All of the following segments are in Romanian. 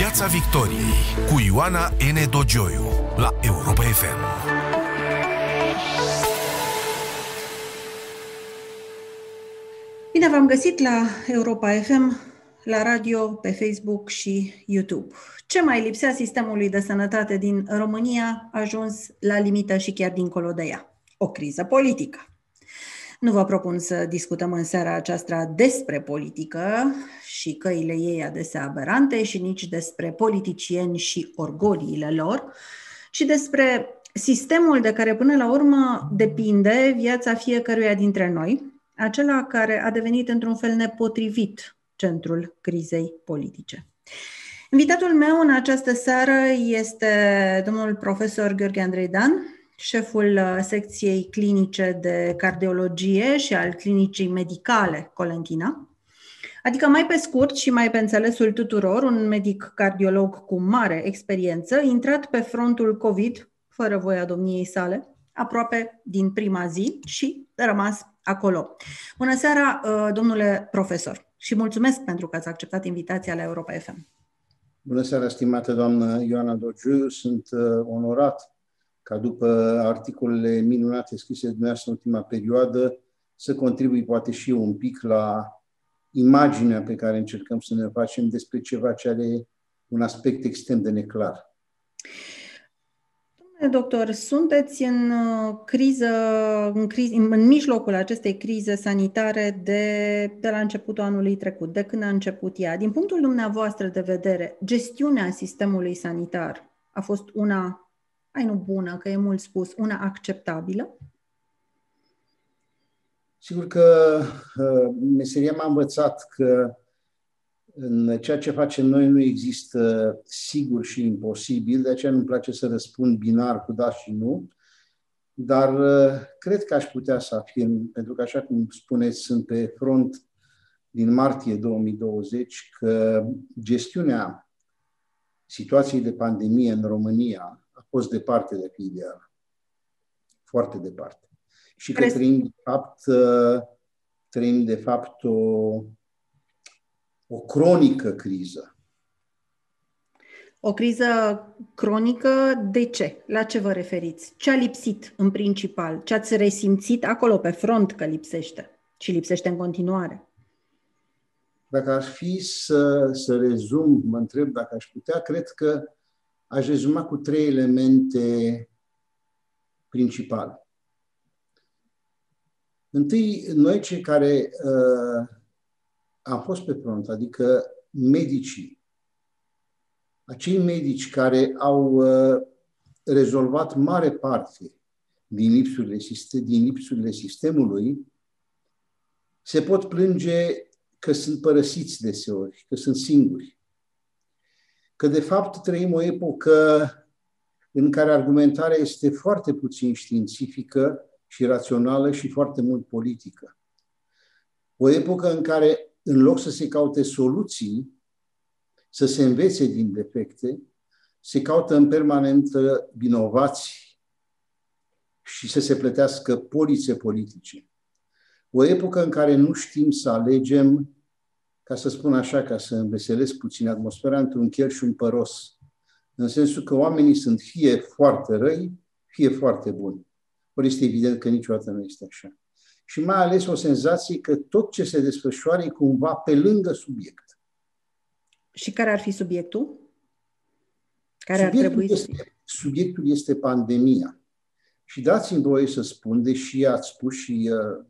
Piața Victoriei cu Ioana N. Dogioiu la Europa FM. Bine v-am găsit la Europa FM, la radio, pe Facebook și YouTube. Ce mai lipsea sistemului de sănătate din România a ajuns la limită și chiar dincolo de ea. O criză politică. Nu vă propun să discutăm în seara aceasta despre politică și căile ei adesea aberante și nici despre politicieni și orgoliile lor, ci despre sistemul de care până la urmă depinde viața fiecăruia dintre noi, acela care a devenit într-un fel nepotrivit centrul crizei politice. Invitatul meu în această seară este domnul profesor Gheorghe Andrei Dan, șeful uh, secției clinice de cardiologie și al clinicii medicale Colentina. Adică mai pe scurt și mai pe înțelesul tuturor, un medic cardiolog cu mare experiență, intrat pe frontul COVID, fără voia domniei sale, aproape din prima zi și rămas acolo. Bună seara, uh, domnule profesor, și mulțumesc pentru că ați acceptat invitația la Europa FM. Bună seara, stimată doamnă Ioana Dogiu, sunt uh, onorat ca după articolele minunate scrise de dumneavoastră în ultima perioadă să contribui poate și eu un pic la imaginea pe care încercăm să ne facem despre ceva ce are un aspect extrem de neclar. Domnule doctor, sunteți în uh, criză, în, criz, în mijlocul acestei crize sanitare de, de la începutul anului trecut, de când a început ea. Din punctul dumneavoastră de vedere, gestiunea sistemului sanitar a fost una ai nu bună, că e mult spus, una acceptabilă? Sigur că uh, meseria m-a învățat că în ceea ce facem noi nu există sigur și imposibil, de aceea nu-mi place să răspund binar cu da și nu, dar uh, cred că aș putea să afirm, pentru că așa cum spuneți, sunt pe front din martie 2020, că gestiunea situației de pandemie în România a fost departe de a fi ideal. Foarte departe. Și că trăim, de fapt, uh, trăim, de fapt, o, o cronică criză. O criză cronică, de ce? La ce vă referiți? Ce a lipsit în principal? Ce ați resimțit acolo pe front că lipsește? Și lipsește în continuare? Dacă ar fi să, să rezum, mă întreb dacă aș putea, cred că aș rezuma cu trei elemente principale. Întâi, noi cei care uh, am fost pe front, adică medicii, acei medici care au uh, rezolvat mare parte din lipsurile, sistem, din lipsurile sistemului, se pot plânge că sunt părăsiți deseori, că sunt singuri că de fapt trăim o epocă în care argumentarea este foarte puțin științifică și rațională și foarte mult politică. O epocă în care, în loc să se caute soluții, să se învețe din defecte, se caută în permanentă vinovați și să se plătească polițe politice. O epocă în care nu știm să alegem ca să spun așa, ca să înveselesc puțin atmosfera, într-un chel și un păros. În sensul că oamenii sunt fie foarte răi, fie foarte buni. Ori este evident că niciodată nu este așa. Și mai ales o senzație că tot ce se desfășoară e cumva pe lângă subiect. Și care ar fi subiectul? Care subiectul ar trebui este, să fie? Subiectul este pandemia. Și dați-mi voie să spun, deși ați spus și uh,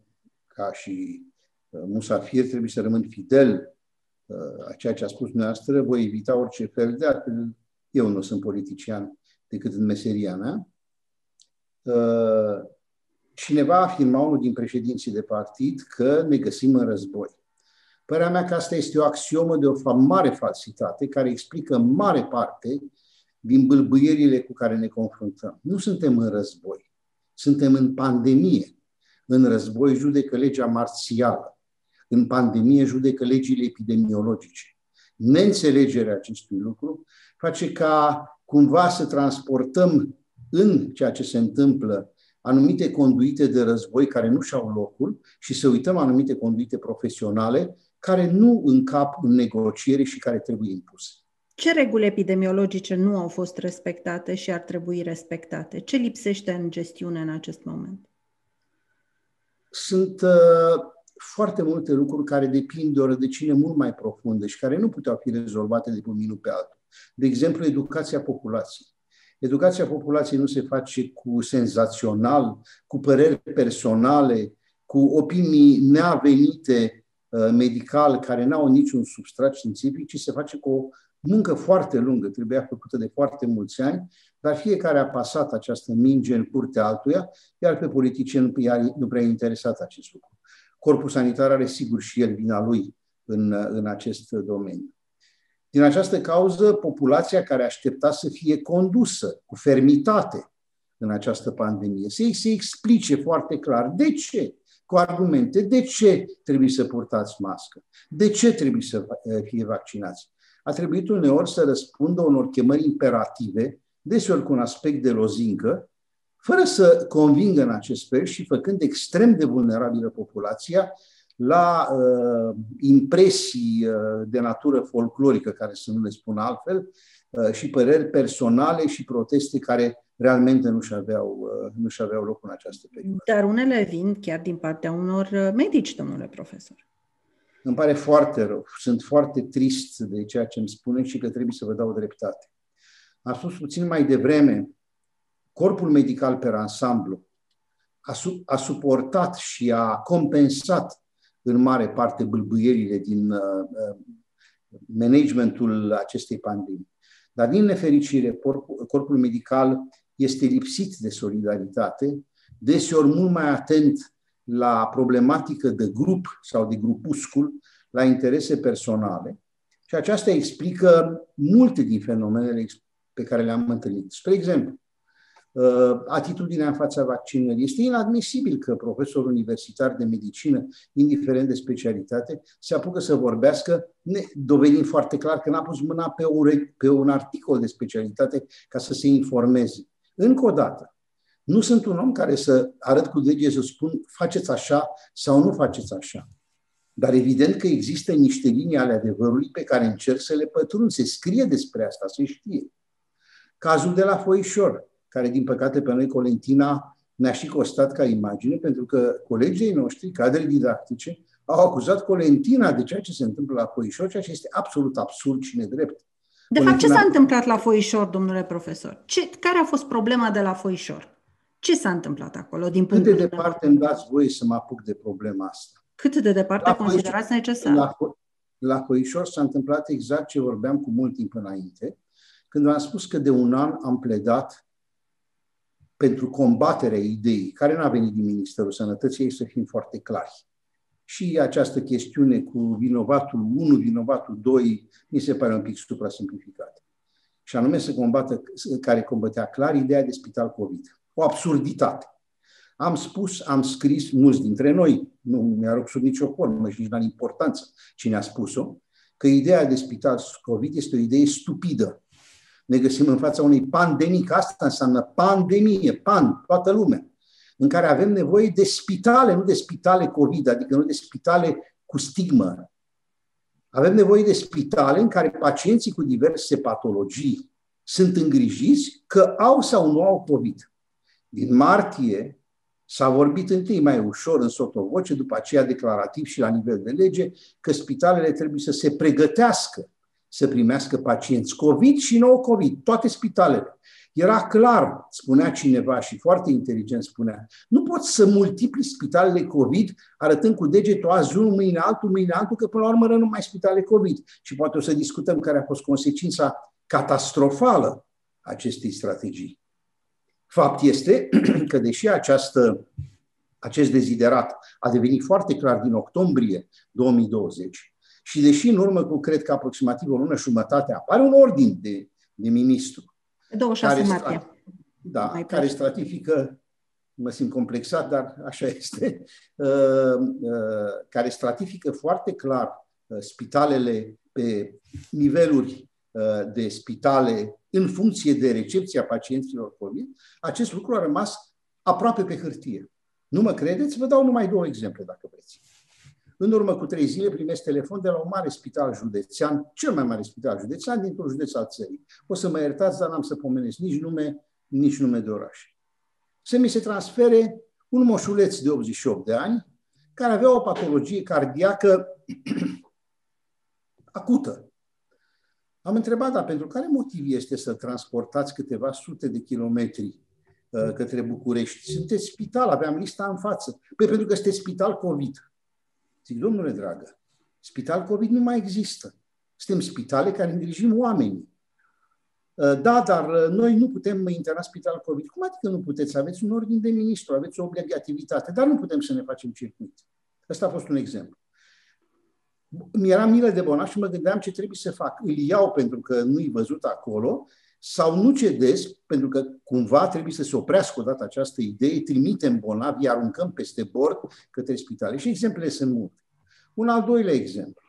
ca și musafir, trebuie să rămân fidel uh, a ceea ce a spus dumneavoastră, voi evita orice fel de altfel. Eu nu sunt politician decât în meseria mea. Uh, cineva afirma, unul din președinții de partid, că ne găsim în război. Părerea mea că asta este o axiomă de o mare falsitate care explică mare parte din bâlbâierile cu care ne confruntăm. Nu suntem în război, suntem în pandemie. În război judecă legea marțială în pandemie judecă legile epidemiologice. Neînțelegerea acestui lucru face ca cumva să transportăm în ceea ce se întâmplă anumite conduite de război care nu și-au locul și să uităm anumite conduite profesionale care nu încap în negociere și care trebuie impuse. Ce reguli epidemiologice nu au fost respectate și ar trebui respectate? Ce lipsește în gestiune în acest moment? Sunt uh, foarte multe lucruri care depind de o rădăcină mult mai profundă și care nu puteau fi rezolvate de pe un minut pe altul. De exemplu, educația populației. Educația populației nu se face cu senzațional, cu păreri personale, cu opinii neavenite uh, medical care n-au niciun substrat științific, ci se face cu o muncă foarte lungă, trebuia făcută de foarte mulți ani, dar fiecare a pasat această minge în curtea altuia, iar pe politicieni nu, nu prea interesat acest lucru. Corpul sanitar are sigur și el vina lui în, în acest domeniu. Din această cauză, populația care aștepta să fie condusă cu fermitate în această pandemie, să se explice foarte clar de ce, cu argumente, de ce trebuie să purtați mască, de ce trebuie să fie vaccinați. A trebuit uneori să răspundă unor chemări imperative, deseori cu un aspect de lozincă, fără să convingă în acest fel și făcând extrem de vulnerabilă populația la uh, impresii uh, de natură folclorică, care să nu le spun altfel, uh, și păreri personale și proteste care realmente nu și aveau, uh, nu și aveau loc în această perioadă. Dar unele vin chiar din partea unor uh, medici, domnule profesor. Îmi pare foarte rău. Sunt foarte trist de ceea ce îmi spune și că trebuie să vă dau dreptate. Am spus puțin mai devreme, corpul medical pe ansamblu a, su- a suportat și a compensat în mare parte bâlbâierile din uh, uh, managementul acestei pandemii. Dar, din nefericire, corpul, corpul medical este lipsit de solidaritate, deseori mult mai atent la problematică de grup sau de grupuscul, la interese personale. Și aceasta explică multe din fenomenele pe care le-am întâlnit. Spre exemplu, Uh, atitudinea în fața vaccinării. Este inadmisibil că profesor universitar de medicină, indiferent de specialitate, se apucă să vorbească, ne, dovedind foarte clar că n-a pus mâna pe, o, pe un articol de specialitate ca să se informeze. Încă o dată, nu sunt un om care să arăt cu dege să spun faceți așa sau nu faceți așa. Dar evident că există niște linii ale adevărului pe care încerc să le pătrund. Se scrie despre asta, se știe. Cazul de la Foișor care din păcate pe noi Colentina ne-a și costat ca imagine, pentru că colegii noștri, cadre didactice, au acuzat Colentina de ceea ce se întâmplă la Foișor, ceea ce este absolut absurd și nedrept. De Colentina... fapt, ce s-a întâmplat la Foișor, domnule profesor? Ce, care a fost problema de la Foișor? Ce s-a întâmplat acolo din Cât de departe îmi dați voie să mă apuc de problema asta? Cât de departe la considerați Foișor, necesar? La, la Foișor s-a întâmplat exact ce vorbeam cu mult timp înainte, când am spus că de un an am pledat pentru combaterea ideii, care nu a venit din Ministerul Sănătății, ei să fim foarte clari. Și această chestiune cu vinovatul 1, vinovatul 2, mi se pare un pic supra-simplificat. Și anume să combată, care combatea clar ideea de spital COVID. O absurditate. Am spus, am scris, mulți dintre noi, nu mi-a sub nicio formă și nici la importanță cine a spus-o, că ideea de spital COVID este o idee stupidă ne găsim în fața unei pandemii, că asta înseamnă pandemie, pan, toată lumea, în care avem nevoie de spitale, nu de spitale COVID, adică nu de spitale cu stigmă. Avem nevoie de spitale în care pacienții cu diverse patologii sunt îngrijiți că au sau nu au COVID. Din martie s-a vorbit întâi mai ușor în sotovoce, după aceea declarativ și la nivel de lege, că spitalele trebuie să se pregătească să primească pacienți COVID și nou-COVID, toate spitalele. Era clar, spunea cineva și foarte inteligent spunea, nu poți să multipli spitalele COVID arătând cu degetul azi unul, mâine altul, mâine altul, că până la urmă rămân numai spitale COVID. Și poate o să discutăm care a fost consecința catastrofală acestei strategii. Fapt este că deși această, acest deziderat a devenit foarte clar din octombrie 2020, și deși în urmă cu, cred că aproximativ o lună jumătate, apare un ordin de, de ministru. 26 care martie. Strat, da, Mai care stratifică, mă simt complexat, dar așa este, uh, uh, care stratifică foarte clar uh, spitalele pe niveluri uh, de spitale în funcție de recepția pacienților COVID, acest lucru a rămas aproape pe hârtie. Nu mă credeți? Vă dau numai două exemple, dacă vreți. În urmă cu trei zile primesc telefon de la un mare spital județean, cel mai mare spital județean dintr-un județ al țării. O să mă iertați, dar n-am să pomenesc nici nume, nici nume de oraș. Să mi se transfere un moșuleț de 88 de ani, care avea o patologie cardiacă acută. Am întrebat, dar pentru care motiv este să transportați câteva sute de kilometri uh, către București? Sunteți spital, aveam lista în față. Păi pentru că sunteți spital COVID. Zic, domnule dragă, spital COVID nu mai există. Suntem spitale care îngrijim oamenii. Uh, da, dar uh, noi nu putem interna spital COVID. Cum adică nu puteți? Aveți un ordin de ministru, aveți o obligativitate, dar nu putem să ne facem circuit. Asta a fost un exemplu. Mi-era milă de bona și mă gândeam ce trebuie să fac. Îl iau pentru că nu-i văzut acolo sau nu cedez, pentru că cumva trebuie să se oprească odată această idee, trimitem bolnavi, aruncăm peste bord către spitale. Și exemplele sunt multe. Un al doilea exemplu.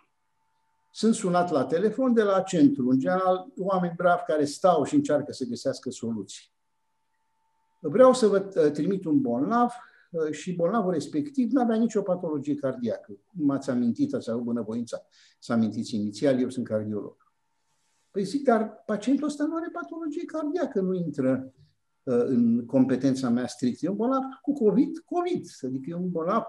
Sunt sunat la telefon de la centru, în general, oameni bravi care stau și încearcă să găsească soluții. Vreau să vă uh, trimit un bolnav uh, și bolnavul respectiv nu avea nicio patologie cardiacă. M-ați amintit, ați avut bunăvoința să amintiți inițial, eu sunt cardiolog. Păi zic, dar pacientul ăsta nu are patologie cardiacă, nu intră uh, în competența mea strictă. E un bolnav cu COVID, COVID, adică e un bolnav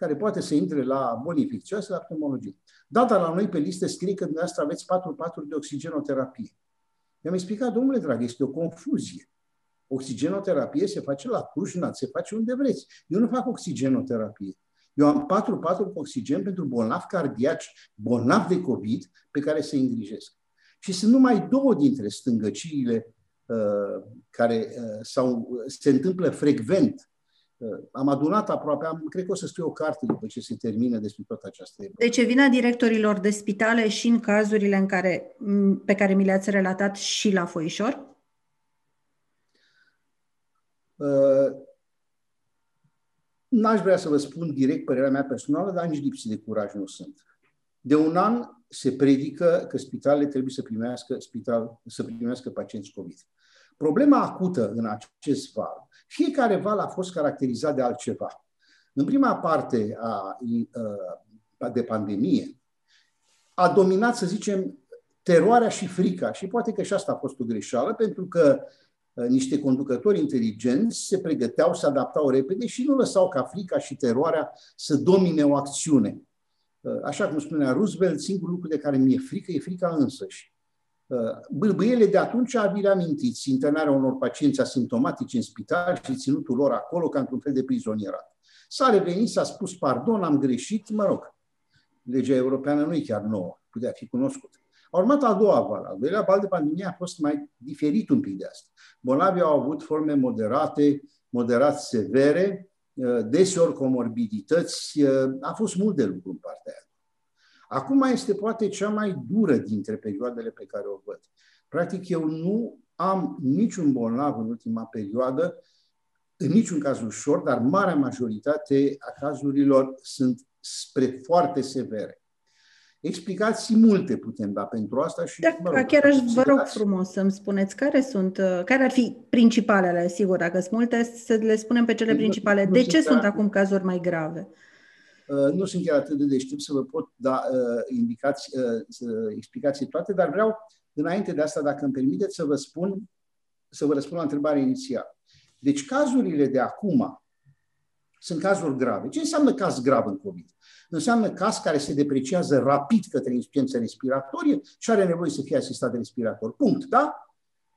care poate să intre la boli infecțioase, la pneumologie. Data la noi pe listă scrie că dumneavoastră aveți 4 paturi de oxigenoterapie. I-am explicat, domnule drag, este o confuzie. Oxigenoterapie se face la Cușnat, se face unde vreți. Eu nu fac oxigenoterapie. Eu am patru paturi cu oxigen pentru bolnavi cardiaci, bolnavi de COVID, pe care se îngrijesc. Și sunt numai două dintre stângăciile uh, care uh, sau, se întâmplă frecvent am adunat aproape, am, cred că o să scriu o carte după ce se termină despre toată această epocă. Deci vina directorilor de spitale și în cazurile în care, pe care mi le-ați relatat și la Foișor? Uh, n-aș vrea să vă spun direct părerea mea personală, dar nici lipsi de curaj nu sunt. De un an se predică că spitalele trebuie să primească, spital, să primească pacienți COVID. Problema acută în acest val fiecare val a fost caracterizat de altceva. În prima parte a, de pandemie a dominat, să zicem, teroarea și frica. Și poate că și asta a fost o greșeală, pentru că niște conducători inteligenți se pregăteau, se adaptau repede și nu lăsau ca frica și teroarea să domine o acțiune. Așa cum spunea Roosevelt, singurul lucru de care mi-e frică e frica însăși. Bâlbâiele de atunci vi le amintiți, internarea unor pacienți asimptomatici în spital și ținutul lor acolo ca într-un fel de prizonierat. S-a revenit, s-a spus pardon, am greșit, mă rog, legea europeană nu e chiar nouă, putea fi cunoscută. A urmat a doua val. Al doilea val de pandemie a fost mai diferit un pic de asta. Bolnavii au avut forme moderate, moderat severe, deseori comorbidități. A fost mult de lucru în partea aia. Acum este poate cea mai dură dintre perioadele pe care o văd. Practic, eu nu am niciun bolnav în ultima perioadă, în niciun caz ușor, dar marea majoritate a cazurilor sunt spre foarte severe. Explicații multe putem da pentru asta și... Da, mă rog, chiar aș vă rog frumos să-mi spuneți care sunt, uh, care ar fi principalele, sigur, dacă sunt multe, să le spunem pe cele principale. De ce sunt acum cazuri mai grave? Uh, nu sunt chiar atât de deștept să vă pot da uh, indicați, uh, explicații toate, dar vreau, înainte de asta, dacă îmi permiteți, să vă spun, să vă răspund la întrebarea inițială. Deci cazurile de acum sunt cazuri grave. Ce înseamnă caz grav în COVID? Înseamnă caz care se depreciază rapid către insuficiență respiratorie și are nevoie să fie asistat de respirator. Punct, da?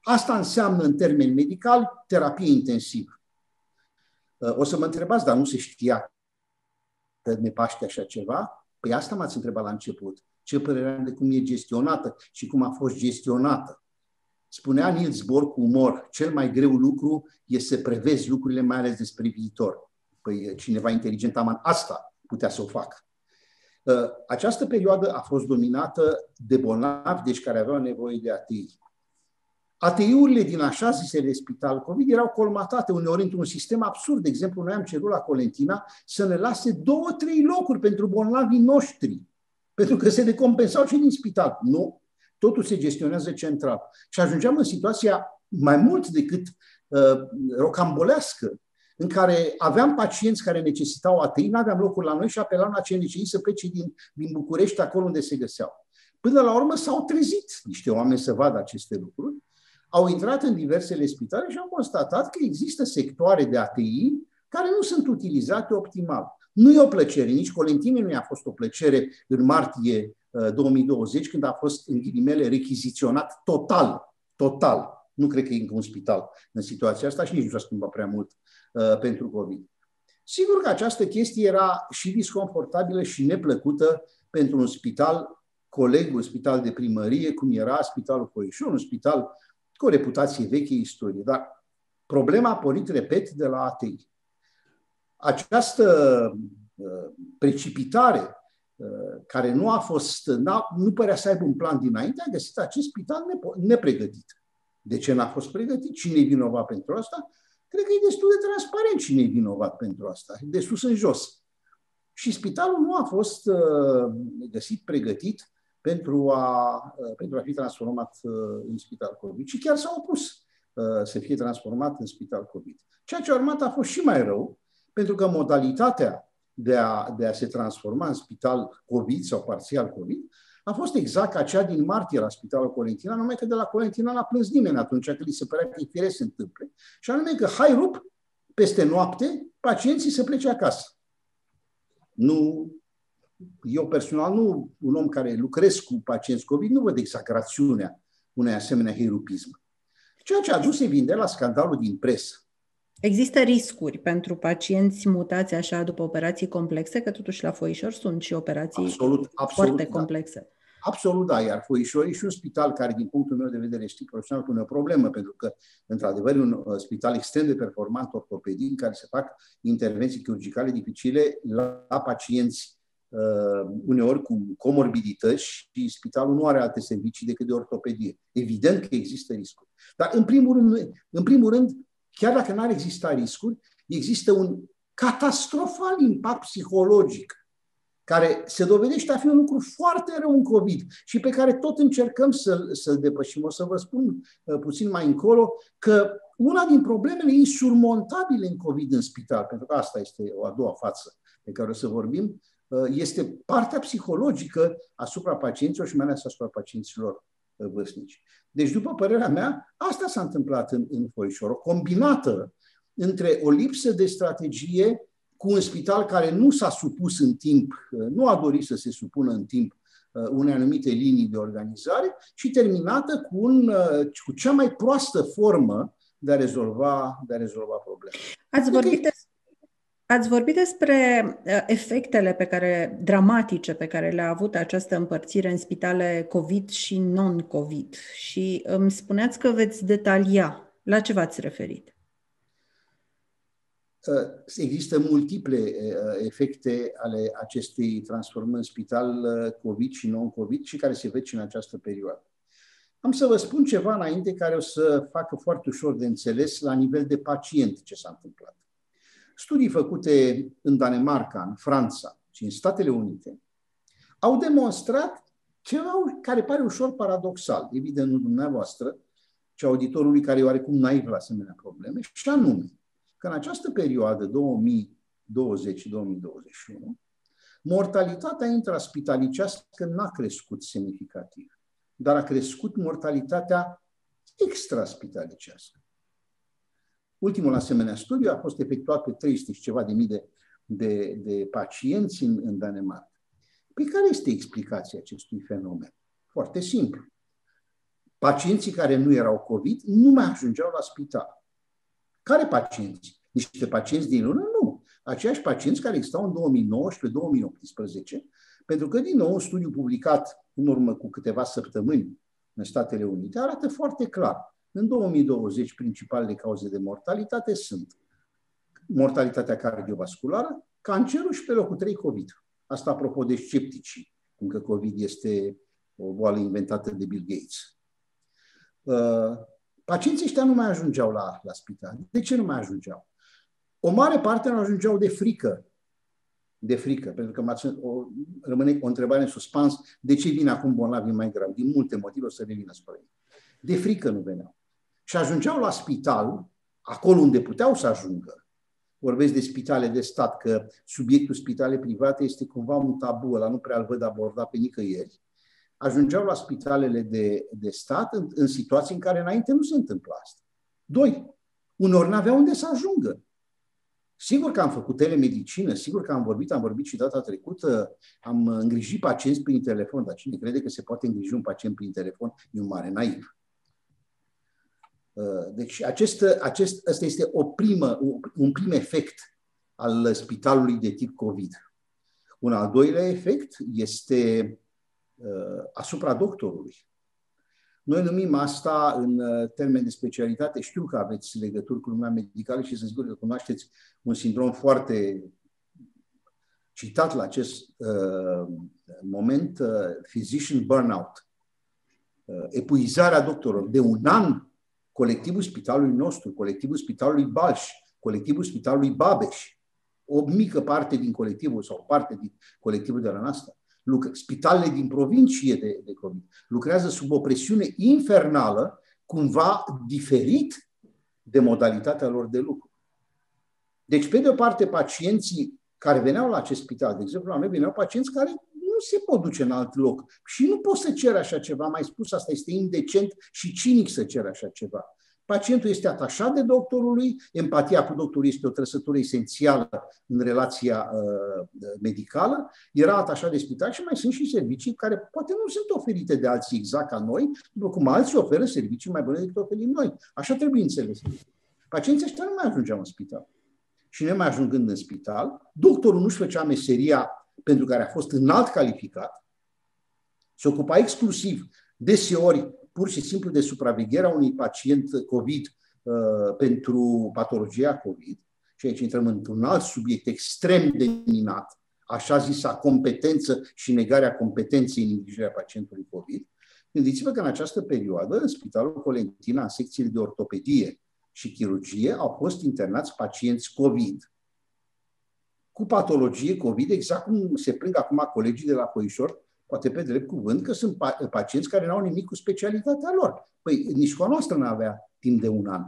Asta înseamnă, în termeni medicali, terapie intensivă. O să mă întrebați, dar nu se știa că ne paște așa ceva? Păi asta m-ați întrebat la început. Ce părere am de cum e gestionată și cum a fost gestionată? Spunea Niels Bohr cu umor, cel mai greu lucru este să prevezi lucrurile, mai ales despre viitor. Păi cineva inteligent aman asta putea să o facă. Ă, această perioadă a fost dominată de bolnavi, deci care aveau nevoie de ATI. ATI-urile din așa zisele spital COVID erau colmatate uneori într-un sistem absurd. De exemplu, noi am cerut la Colentina să ne lase două, trei locuri pentru bolnavii noștri, pentru că se decompensau și din spital. Nu, totul se gestionează central. Și ajungeam în situația mai mult decât uh, rocambolească în care aveam pacienți care necesitau ATI, nu aveam locuri la noi și apelam la CNCI să plece din, din București acolo unde se găseau. Până la urmă s-au trezit niște oameni să vadă aceste lucruri, au intrat în diversele spitale și au constatat că există sectoare de ATI care nu sunt utilizate optimal. Nu e o plăcere, nici Colentine nu i-a fost o plăcere în martie 2020, uh, când a fost, în ghilimele, rechiziționat total, total. Nu cred că e încă un spital în situația asta și nici nu s-a schimbat prea mult uh, pentru COVID. Sigur că această chestie era și disconfortabilă și neplăcută pentru un spital, colegul spital de primărie, cum era Spitalul Coișor, un spital cu o reputație veche istorie. Dar problema a pornit, repet, de la ATI. Această uh, precipitare uh, care nu a fost, nu părea să aibă un plan dinainte, a găsit acest spital nepregătit. De ce n-a fost pregătit? Cine e vinovat pentru asta? Cred că e destul de transparent cine e vinovat pentru asta, de sus în jos. Și spitalul nu a fost uh, găsit pregătit pentru a, uh, pentru a fi transformat uh, în spital COVID, ci chiar s-a opus uh, să fie transformat în spital COVID. Ceea ce a urmat a fost și mai rău, pentru că modalitatea de a, de a se transforma în spital COVID sau parțial COVID a fost exact ca cea din martie la Spitalul Colentina, numai că de la Colentina n-a plâns nimeni atunci, că li se părea că e firesc se întâmple, și anume că, hai rup, peste noapte, pacienții să plece acasă. Nu eu personal, nu un om care lucrez cu pacienți COVID, nu văd exact rațiunea unei asemenea hirupism. Ceea ce a dus, evident, la scandalul din presă. Există riscuri pentru pacienți mutați așa după operații complexe, că totuși la foișor sunt și operații absolut, absolut, foarte da. complexe. Absolut, da. Iar Foișor e și un spital care, din punctul meu de vedere, știi, profesional, pune o problemă, pentru că, într-adevăr, e un uh, spital extrem de performant ortopedii în care se fac intervenții chirurgicale dificile la, la pacienți uh, uneori cu comorbidități și spitalul nu are alte servicii decât de ortopedie. Evident că există riscuri. Dar, în primul rând, în primul rând chiar dacă n-ar exista riscuri, există un catastrofal impact psihologic care se dovedește a fi un lucru foarte rău în COVID și pe care tot încercăm să-l, să depășim. O să vă spun uh, puțin mai încolo că una din problemele insurmontabile în COVID în spital, pentru că asta este o a doua față pe care o să vorbim, uh, este partea psihologică asupra pacienților și mai ales asupra pacienților uh, vârstnici. Deci, după părerea mea, asta s-a întâmplat în, în Foișor, o combinată între o lipsă de strategie cu un spital care nu s-a supus în timp, nu a dorit să se supună în timp uh, unei anumite linii de organizare și terminată cu, un, uh, cu cea mai proastă formă de a rezolva, de a rezolva problema. Ați vorbit, de, ați vorbit despre uh, efectele pe care, dramatice pe care le-a avut această împărțire în spitale COVID și non-COVID și îmi spuneați că veți detalia. La ce v-ați referit? Există multiple efecte ale acestei transformări în spital COVID și non-COVID și care se văd și în această perioadă. Am să vă spun ceva înainte care o să facă foarte ușor de înțeles la nivel de pacient ce s-a întâmplat. Studii făcute în Danemarca, în Franța și în Statele Unite au demonstrat ceva care pare ușor paradoxal, evident nu dumneavoastră, ci auditorului care e oarecum naiv la asemenea probleme, și anume, că în această perioadă 2020-2021, mortalitatea intraspitalicească n-a crescut semnificativ, dar a crescut mortalitatea extraspitalicească. Ultimul asemenea studiu a fost efectuat pe 300 și ceva de mii de, de, de pacienți în, în Danemarca. Păi care este explicația acestui fenomen? Foarte simplu. Pacienții care nu erau COVID nu mai ajungeau la spital. Care pacienți? Niște pacienți din lună? Nu. Aceiași pacienți care existau în 2019-2018, pentru că, din nou, un studiu publicat în urmă cu câteva săptămâni în Statele Unite arată foarte clar. În 2020, principalele cauze de mortalitate sunt mortalitatea cardiovasculară, cancerul și pe locul 3 COVID. Asta apropo de sceptici, cum că COVID este o boală inventată de Bill Gates. Uh, Pacienții ăștia nu mai ajungeau la, la spital. De ce nu mai ajungeau? O mare parte nu ajungeau de frică. De frică, pentru că o, rămâne o întrebare în suspans. De ce vin acum bolnavii mai grav? Din multe motive o să revină spre ei. De frică nu veneau. Și ajungeau la spital, acolo unde puteau să ajungă, vorbesc de spitale de stat, că subiectul spitale private este cumva un tabu, ăla nu prea îl văd abordat pe nicăieri, ajungeau la spitalele de, de stat în, în situații în care înainte nu se întâmpla asta. Doi, unor n-aveau unde să ajungă. Sigur că am făcut telemedicină, sigur că am vorbit, am vorbit și data trecută, am îngrijit pacienți prin telefon, dar cine crede că se poate îngriji un pacient prin telefon e un mare naiv. Uh, deci acest, acest, asta este o primă, un prim efect al spitalului de tip COVID. Un al doilea efect este uh, asupra doctorului. Noi numim asta în uh, termen de specialitate, știu că aveți legături cu lumea medicală și sunt sigur că cunoașteți un sindrom foarte citat la acest uh, moment, uh, physician burnout. Uh, epuizarea doctorilor. De un an, colectivul spitalului nostru, colectivul spitalului Balș, colectivul spitalului Babeș, o mică parte din colectivul sau o parte din colectivul de la noastră, spitalele din provincie de, de COVID lucrează sub o presiune infernală, cumva diferit de modalitatea lor de lucru. Deci, pe de o parte, pacienții care veneau la acest spital, de exemplu, la noi veneau pacienți care nu se pot duce în alt loc și nu poți să ceri așa ceva. Mai spus, asta este indecent și cinic să ceri așa ceva. Pacientul este atașat de doctorului, empatia cu doctorul este o trăsătură esențială în relația uh, medicală, era atașat de spital și mai sunt și servicii care poate nu sunt oferite de alții exact ca noi, după cum alții oferă servicii mai bune decât oferim noi. Așa trebuie înțeles. Pacienții ăștia nu mai ajungeau în spital. Și mai ajungând în spital, doctorul nu-și făcea meseria pentru care a fost înalt calificat, se ocupa exclusiv, deseori, pur și simplu de supravegherea unui pacient COVID uh, pentru patologia COVID, și aici intrăm într-un alt subiect extrem de minat, așa zisa competență și negarea competenței în îngrijirea pacientului COVID, gândiți-vă că în această perioadă, în Spitalul Colentina, în secțiile de ortopedie și chirurgie, au fost internați pacienți COVID cu patologie COVID, exact cum se plâng acum colegii de la Coișor, poate pe drept cuvânt, că sunt pacienți care nu au nimic cu specialitatea lor. Păi nici cu a noastră nu avea timp de un an.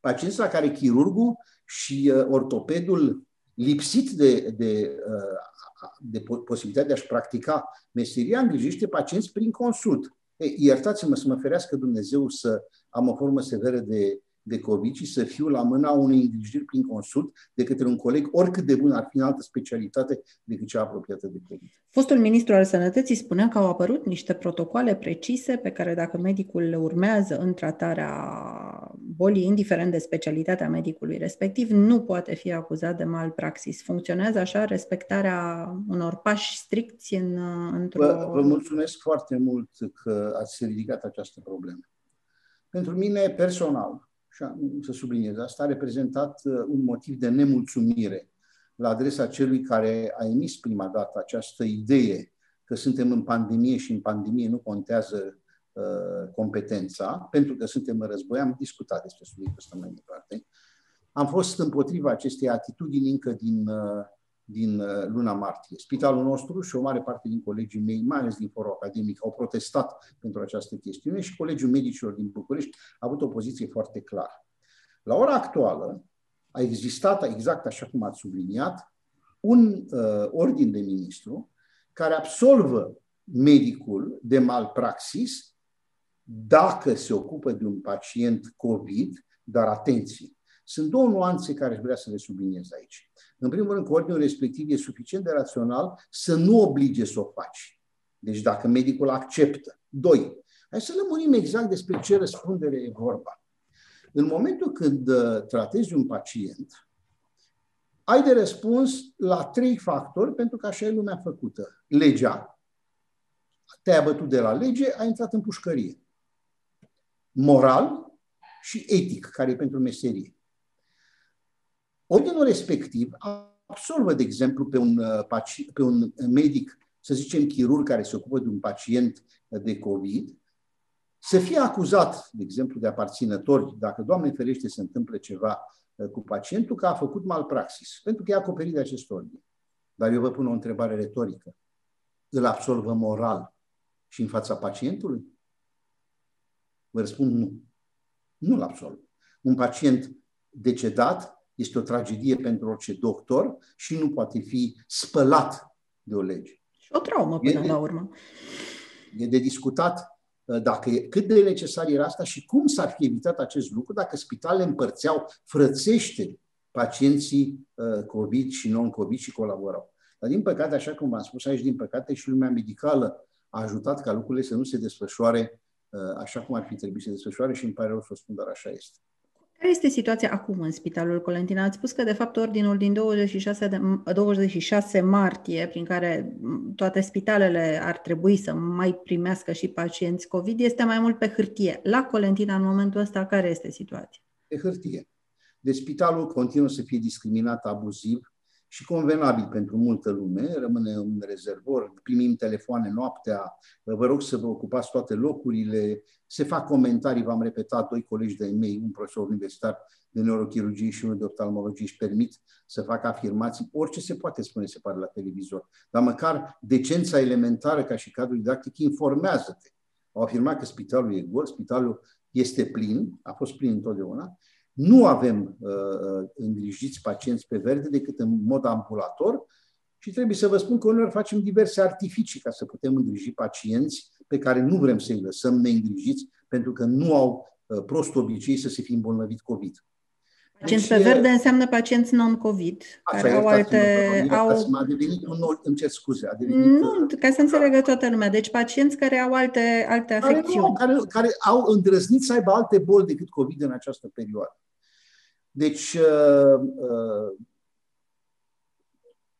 Pacienți la care chirurgul și uh, ortopedul lipsit de, de, uh, de posibilitatea de a-și practica meseria, îngrijește pacienți prin consult. Ei, iertați-mă să mă ferească Dumnezeu să am o formă severă de de COVID și să fiu la mâna unei îngrijiri prin consult de către un coleg, oricât de bun ar fi în altă specialitate decât cea apropiată de COVID. Fostul ministru al Sănătății spunea că au apărut niște protocoale precise pe care dacă medicul le urmează în tratarea bolii, indiferent de specialitatea medicului respectiv, nu poate fi acuzat de malpraxis. Funcționează așa respectarea unor pași stricți în, într-o... Vă, vă mulțumesc foarte mult că ați ridicat această problemă. Pentru mine personal, și să subliniez asta, a reprezentat uh, un motiv de nemulțumire la adresa celui care a emis prima dată această idee că suntem în pandemie și în pandemie nu contează uh, competența, pentru că suntem în război, am discutat despre subiectul ăsta mai departe. Am fost împotriva acestei atitudini încă din, uh, din uh, luna martie. Spitalul nostru și o mare parte din colegii mei, mai ales din forul academic, au protestat pentru această chestiune și Colegiul Medicilor din București a avut o poziție foarte clară. La ora actuală a existat, exact așa cum ați subliniat, un uh, ordin de ministru care absolvă medicul de malpraxis dacă se ocupă de un pacient COVID, dar atenție, sunt două nuanțe care aș vrea să le subliniez aici. În primul rând, că ordinul respectiv e suficient de rațional să nu oblige să o faci. Deci dacă medicul acceptă. Doi, hai să lămurim exact despre ce răspundere e vorba. În momentul când uh, tratezi un pacient, ai de răspuns la trei factori, pentru că așa e lumea făcută. Legea, te-ai abătut de la lege, ai intrat în pușcărie. Moral și etic, care e pentru meserie. Ordinul respectiv absolvă, de exemplu, pe un, uh, pe un medic, să zicem chirurg care se ocupă de un pacient de COVID, să fie acuzat, de exemplu, de aparținători, dacă, Doamne ferește, se întâmplă ceva uh, cu pacientul, că a făcut malpraxis, pentru că e acoperit de acest ordin. Dar eu vă pun o întrebare retorică. Îl absolvă moral și în fața pacientului? Vă răspund nu. Nu-l absolvă. Un pacient decedat Este o tragedie pentru orice doctor și nu poate fi spălat de o lege. Și o traumă până E de- la urmă. E de discutat uh, dacă e, cât de necesar era asta și cum s-ar fi evitat acest lucru dacă spitalele împărțeau frățește pacienții uh, COVID și non-COVID și colaborau. Dar din păcate, așa cum v-am spus aici, din păcate și lumea medicală a ajutat ca lucrurile să nu se desfășoare uh, așa cum ar fi trebuit să se desfășoare și îmi pare rău să o spun, dar așa este. Care este situația acum în Spitalul Colentina? Ați spus că, de fapt, ordinul din 26, de, 26 martie, prin care m, toate spitalele ar trebui să mai primească și pacienți COVID, este mai mult pe hârtie. La Colentina, în momentul ăsta, care este situația? Pe hârtie. Deci spitalul continuă să fie discriminat abuziv și convenabil pentru multă lume, rămâne un rezervor, primim telefoane noaptea, vă rog să vă ocupați toate locurile, se fac comentarii, v-am repetat, doi colegi de-ai mei, un profesor universitar de neurochirurgie și unul de oftalmologie își permit să facă afirmații, orice se poate spune, se pare, la televizor, dar măcar decența elementară ca și cadru didactic, informează-te. Au afirmat că spitalul e gol, spitalul este plin, a fost plin întotdeauna, nu avem uh, îngrijiți pacienți pe verde decât în mod ambulator și trebuie să vă spun că uneori facem diverse artificii ca să putem îngriji pacienți pe care nu vrem să-i lăsăm neîngrijiți pentru că nu au uh, prost obicei să se fi îmbolnăvit COVID. Pacienți Deci, pe verde înseamnă pacienți non-COVID, care au alte... Au... A devenit un nou, îmi cer scuze, a devenit... uh, Nu, ca să înțelegă toată lumea. Deci pacienți care au alte, alte care, nu, afecțiuni. care, care au îndrăznit să aibă alte boli decât COVID în această perioadă. Deci, uh, uh,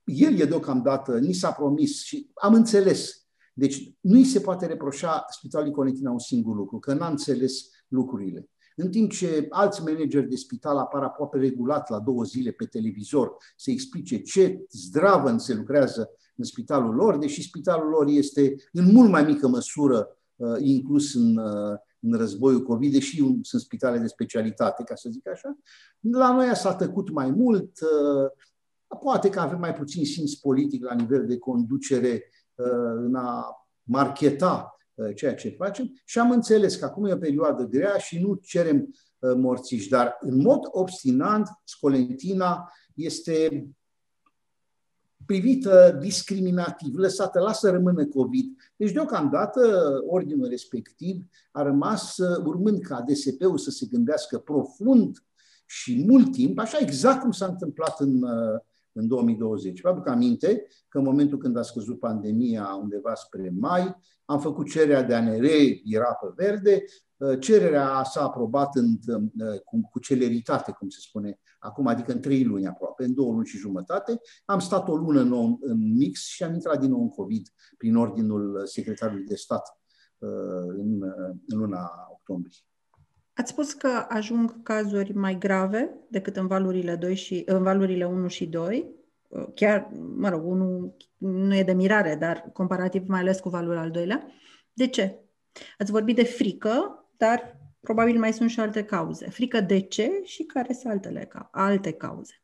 el e deocamdată, ni s-a promis și am înțeles. Deci, nu îi se poate reproșa Spitalului Colentina un singur lucru, că n-a înțeles lucrurile. În timp ce alți manageri de spital apar aproape regulat la două zile pe televizor să explice ce zdravăn se lucrează în spitalul lor, deși spitalul lor este în mult mai mică măsură uh, inclus în, uh, în războiul COVID, deși un- sunt spitale de specialitate, ca să zic așa. La noi s-a tăcut mai mult, uh, poate că avem mai puțin simț politic la nivel de conducere uh, în a marketa uh, ceea ce facem și am înțeles că acum e o perioadă grea și nu cerem uh, morțiși, dar în mod obstinant Scolentina este privită discriminativ, lăsată, lasă rămână COVID. Deci, deocamdată, ordinul respectiv a rămas uh, urmând ca DSP-ul să se gândească profund și mult timp, așa exact cum s-a întâmplat în, uh, în 2020. Vă aduc aminte că în momentul când a scăzut pandemia undeva spre mai, am făcut cererea de a ne reira pe verde, uh, cererea s-a aprobat în, uh, cu, cu celeritate, cum se spune acum, adică în trei luni aproape, în două luni și jumătate. Am stat o lună în, în mix și am intrat din nou în COVID prin ordinul secretarului de stat uh, în, în luna octombrie. Ați spus că ajung cazuri mai grave decât în valurile, 2 și, în valurile 1 și 2. Chiar, mă rog, unul nu e de mirare, dar comparativ mai ales cu valul al doilea. De ce? Ați vorbit de frică, dar probabil mai sunt și alte cauze. Frică de ce și care sunt altele, alte cauze?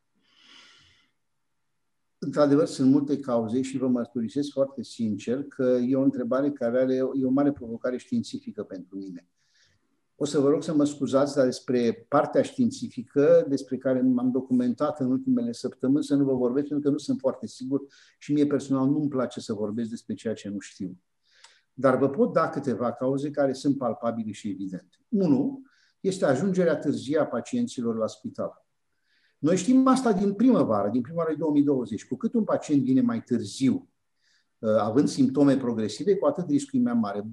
Într-adevăr, sunt multe cauze și vă mărturisesc foarte sincer că e o întrebare care are, e o mare provocare științifică pentru mine. O să vă rog să mă scuzați, dar despre partea științifică, despre care m-am documentat în ultimele săptămâni, să nu vă vorbesc, pentru că nu sunt foarte sigur și mie personal nu-mi place să vorbesc despre ceea ce nu știu. Dar vă pot da câteva cauze care sunt palpabile și evidente. Unu, este ajungerea târzie a pacienților la spital. Noi știm asta din primăvară, din primăvară 2020. Cu cât un pacient vine mai târziu, având simptome progresive, cu atât riscul e mai mare.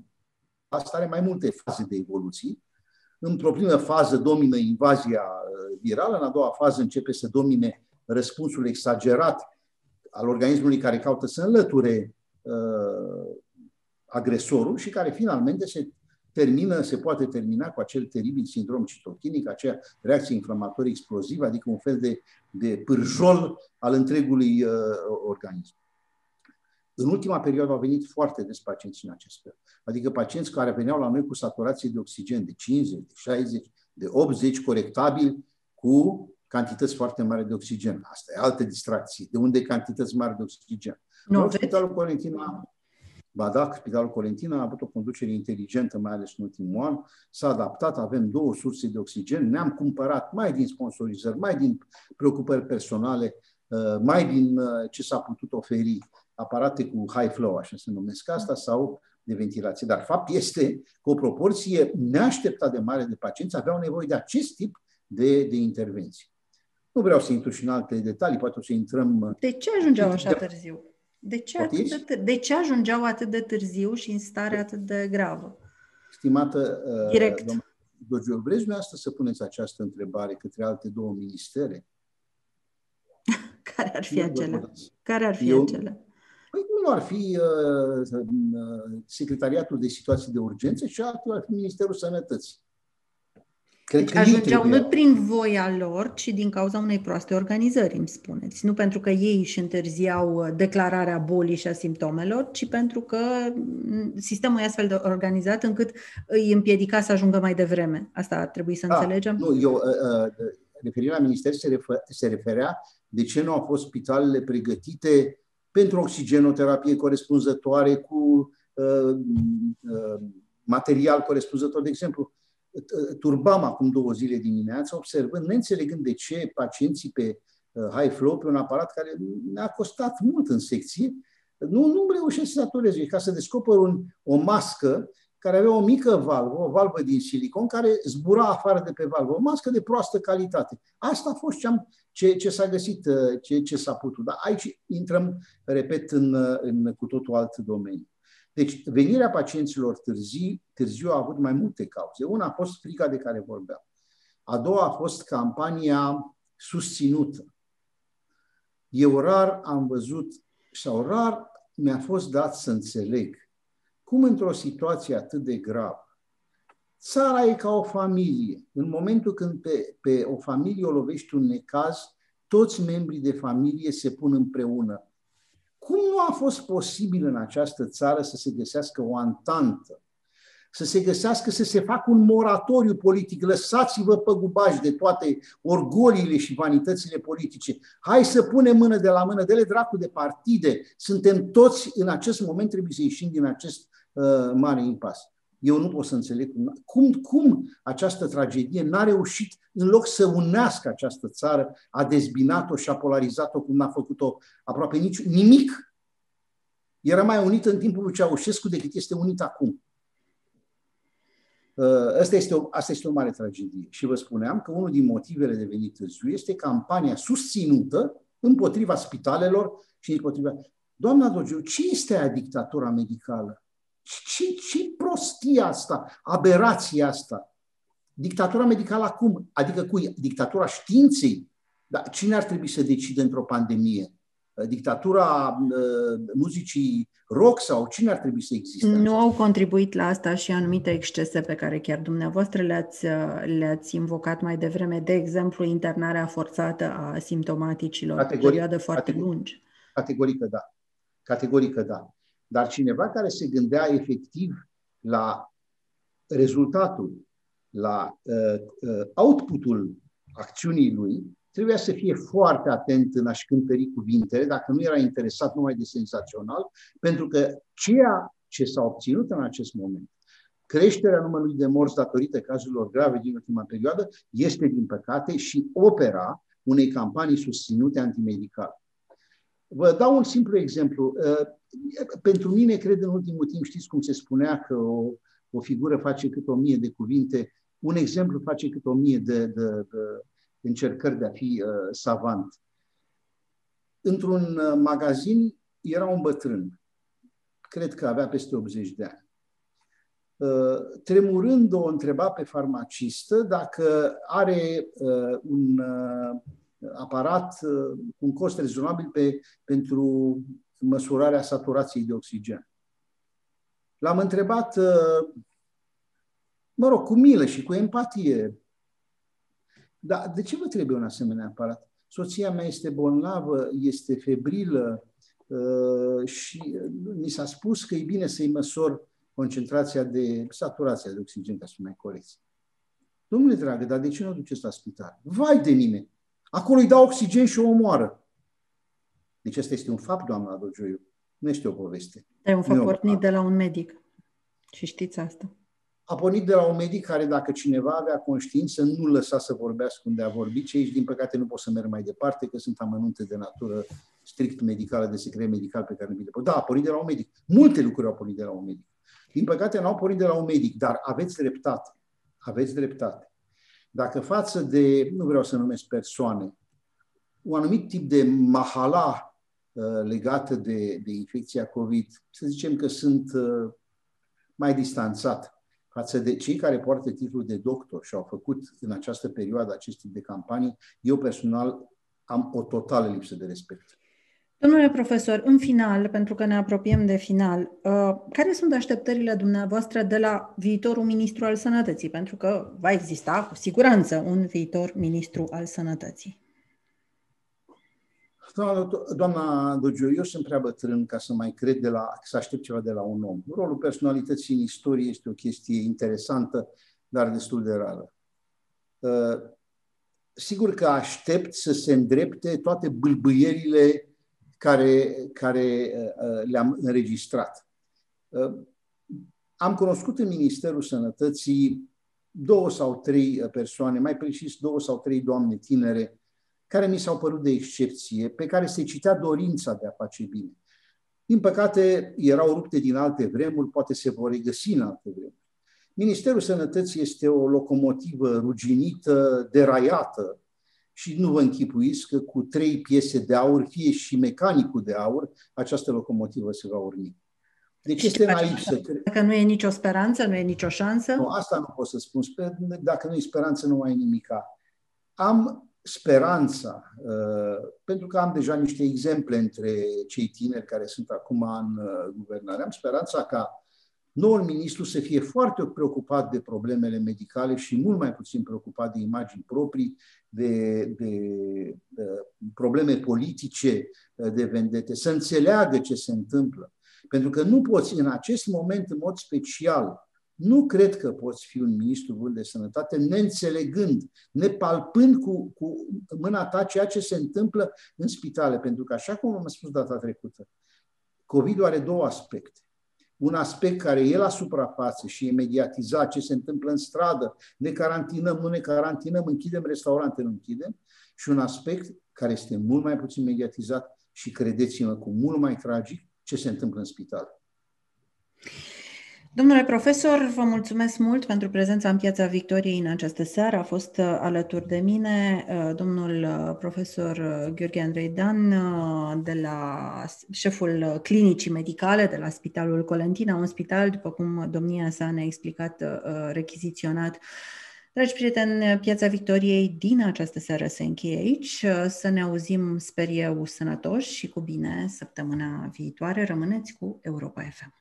Asta are mai multe faze de evoluții. Într-o primă fază domină invazia virală, în a doua fază începe să domine răspunsul exagerat al organismului care caută să înlăture uh, agresorul și care finalmente se termină, se poate termina cu acel teribil sindrom citokinic, acea reacție inflamatorie explozivă, adică un fel de, de pârjol al întregului uh, organism. În ultima perioadă au venit foarte des pacienți în acest fel. Adică pacienți care veneau la noi cu saturație de oxigen de 50, de 60, de 80, corectabil cu cantități foarte mari de oxigen. Asta e altă distracție. De unde cantități mari de oxigen? Nu În Spitalul Colentina Badac, Spitalul Colentina, a avut o conducere inteligentă, mai ales în ultimul an, s-a adaptat, avem două surse de oxigen, ne-am cumpărat mai din sponsorizări, mai din preocupări personale, uh, mai din uh, ce s-a putut oferi, aparate cu high flow, așa se numesc asta, sau de ventilație. Dar fapt este că o proporție neașteptat de mare de pacienți aveau nevoie de acest tip de, de intervenții. Nu vreau să intru și în alte detalii, poate o să intrăm... De ce ajungeau așa târziu? De ce, atât de, de ce ajungeau atât de târziu și în stare atât de gravă? Stimată uh, Direct. Doamna vreți dumneavoastră să puneți această întrebare către alte două ministere? Care ar fi acelea? Care ar fi Eu, acelea? Păi unul ar fi uh, uh, Secretariatul de Situații de Urgență și altul ar fi Ministerul Sănătății. Cred deci că ajungeau nu prin voia lor, ci din cauza unei proaste organizări, îmi spuneți. Nu pentru că ei își întârziau uh, declararea bolii și a simptomelor, ci pentru că mm, sistemul e astfel de organizat încât îi împiedica să ajungă mai devreme. Asta ar trebui să da, înțelegem? Nu, eu, uh, uh, referirea la minister se, refer, se referea de ce nu au fost spitalele pregătite pentru oxigenoterapie corespunzătoare cu uh, uh, material corespunzător. De exemplu, turbam acum două zile dimineața, observând, neînțelegând de ce pacienții pe uh, high flow, pe un aparat care ne-a costat mult în secție, nu, nu reușesc să satureze. Ca să descoper un, o mască care avea o mică valvă, o valvă din silicon, care zbura afară de pe valvă, o mască de proastă calitate. Asta a fost ce, am, ce, ce s-a găsit, uh, ce, ce s-a putut. Dar aici intrăm, repet, în, uh, în cu totul alt domeniu. Deci, venirea pacienților târziu, târziu a avut mai multe cauze. Una a fost frica de care vorbeam. A doua a fost campania susținută. Eu rar am văzut, sau rar mi-a fost dat să înțeleg cum într-o situație atât de gravă, țara e ca o familie. În momentul când pe, pe o familie o lovești un necaz, toți membrii de familie se pun împreună cum nu a fost posibil în această țară să se găsească o antantă, să se găsească, să se facă un moratoriu politic? Lăsați-vă pe gubaj de toate orgoliile și vanitățile politice. Hai să punem mână de la mână, dele dracu de partide. Suntem toți în acest moment, trebuie să ieșim din acest uh, mare impas. Eu nu pot să înțeleg cum, cum această tragedie n-a reușit, în loc să unească această țară, a dezbinat-o și a polarizat-o cum n-a făcut-o aproape nici, nimic. Era mai unită în timpul lui Ceaușescu decât este unită acum. Uh, asta este, o, asta este o mare tragedie. Și vă spuneam că unul din motivele de venit târziu este campania susținută împotriva spitalelor și împotriva... Doamna Dogiu, ce este aia dictatura medicală? Ce, ce prostie asta, aberația asta? Dictatura medicală acum, adică cu dictatura științei, dar cine ar trebui să decide într-o pandemie? Dictatura uh, muzicii rock sau cine ar trebui să existe? Nu au contribuit la asta și anumite excese pe care chiar dumneavoastră le-ați, le-ați invocat mai devreme, de exemplu, internarea forțată a simptomaticilor, Categoric, perioadă foarte categoric, lungi. Categorică da. Categorică da. Dar cineva care se gândea efectiv la rezultatul, la uh, uh, outputul acțiunii lui, trebuia să fie foarte atent în a-și cântări cuvintele, dacă nu era interesat numai de senzațional, pentru că ceea ce s-a obținut în acest moment, creșterea numărului de morți datorită cazurilor grave din ultima perioadă, este, din păcate, și opera unei campanii susținute antimedicale. Vă dau un simplu exemplu. Uh, pentru mine, cred, în ultimul timp, știți cum se spunea că o, o figură face cât o mie de cuvinte, un exemplu face cât o mie de, de, de încercări de a fi uh, savant. Într-un uh, magazin era un bătrân, cred că avea peste 80 de ani. Uh, tremurând o întreba pe farmacistă dacă are uh, un uh, aparat uh, cu un cost rezonabil pe, pentru măsurarea saturației de oxigen. L-am întrebat, uh, mă rog, cu milă și cu empatie, dar de ce vă trebuie un asemenea aparat? Soția mea este bolnavă, este febrilă uh, și mi s-a spus că e bine să-i măsor concentrația de saturația de oxigen, ca să mai corect. Domnule dragă, dar de ce nu o duceți la spital? Vai de mine! Acolo îi dau oxigen și o omoară. Deci asta este un fapt, doamna Dogioiu. Nu este o poveste. Dar un fapt pornit de la un medic. Și știți asta. A pornit de la un medic care, dacă cineva avea conștiință, nu lăsa să vorbească unde a vorbit și aici, din păcate, nu pot să merg mai departe, că sunt amănunte de natură strict medicală, de secret medical pe care nu vi le pot. Da, a pornit de la un medic. Multe lucruri au pornit de la un medic. Din păcate, n-au pornit de la un medic, dar aveți dreptate. Aveți dreptate. Dacă față de, nu vreau să numesc persoane, un anumit tip de mahala uh, legată de, de infecția COVID, să zicem că sunt uh, mai distanțat față de cei care poartă titlul de doctor și au făcut în această perioadă acest tip de campanii, eu personal am o totală lipsă de respect. Domnule profesor, în final, pentru că ne apropiem de final, uh, care sunt așteptările dumneavoastră de la viitorul ministru al sănătății? Pentru că va exista cu siguranță un viitor ministru al sănătății. Doamna, doamna Dogiu, eu sunt prea bătrân ca să mai cred de la, să aștept ceva de la un om. Rolul personalității în istorie este o chestie interesantă, dar destul de rară. Uh, sigur că aștept să se îndrepte toate bâlbâierile care, care uh, le-am înregistrat. Uh, am cunoscut în Ministerul Sănătății două sau trei persoane, mai precis două sau trei doamne tinere, care mi s-au părut de excepție, pe care se citea dorința de a face bine. Din păcate, erau rupte din alte vremuri, poate se vor regăsi în alte vremuri. Ministerul Sănătății este o locomotivă ruginită, deraiată și nu vă închipuiți că cu trei piese de aur, fie și mecanicul de aur, această locomotivă se va urni. Deci este naiv să cred. Dacă nu e nicio speranță, nu e nicio șansă? Nu, asta nu pot să spun. Dacă nu e speranță, nu ai nimica. Am speranța, uh, pentru că am deja niște exemple între cei tineri care sunt acum în uh, guvernare, am speranța ca noul ministru să fie foarte preocupat de problemele medicale și mult mai puțin preocupat de imagini proprii, de, de, de probleme politice, de vendete, să înțeleagă ce se întâmplă. Pentru că nu poți în acest moment, în mod special, nu cred că poți fi un ministru bun de sănătate neînțelegând, nepalpând cu, cu mâna ta ceea ce se întâmplă în spitale. Pentru că, așa cum am spus data trecută, COVID-ul are două aspecte. Un aspect care e la suprafață și e mediatizat, ce se întâmplă în stradă, ne carantinăm, nu ne carantinăm, închidem restaurante, nu închidem. Și un aspect care este mult mai puțin mediatizat și, credeți-mă, cu mult mai tragic, ce se întâmplă în spital. Domnule profesor, vă mulțumesc mult pentru prezența în Piața Victoriei în această seară. A fost uh, alături de mine uh, domnul uh, profesor Gheorghe Andrei Dan, de la șeful clinicii medicale de la Spitalul Colentina, un spital, după cum domnia sa ne-a explicat, rechiziționat Dragi prieteni, Piața Victoriei din această seară se încheie aici. Să ne auzim, sper eu, sănătoși și cu bine săptămâna viitoare. Rămâneți cu Europa FM.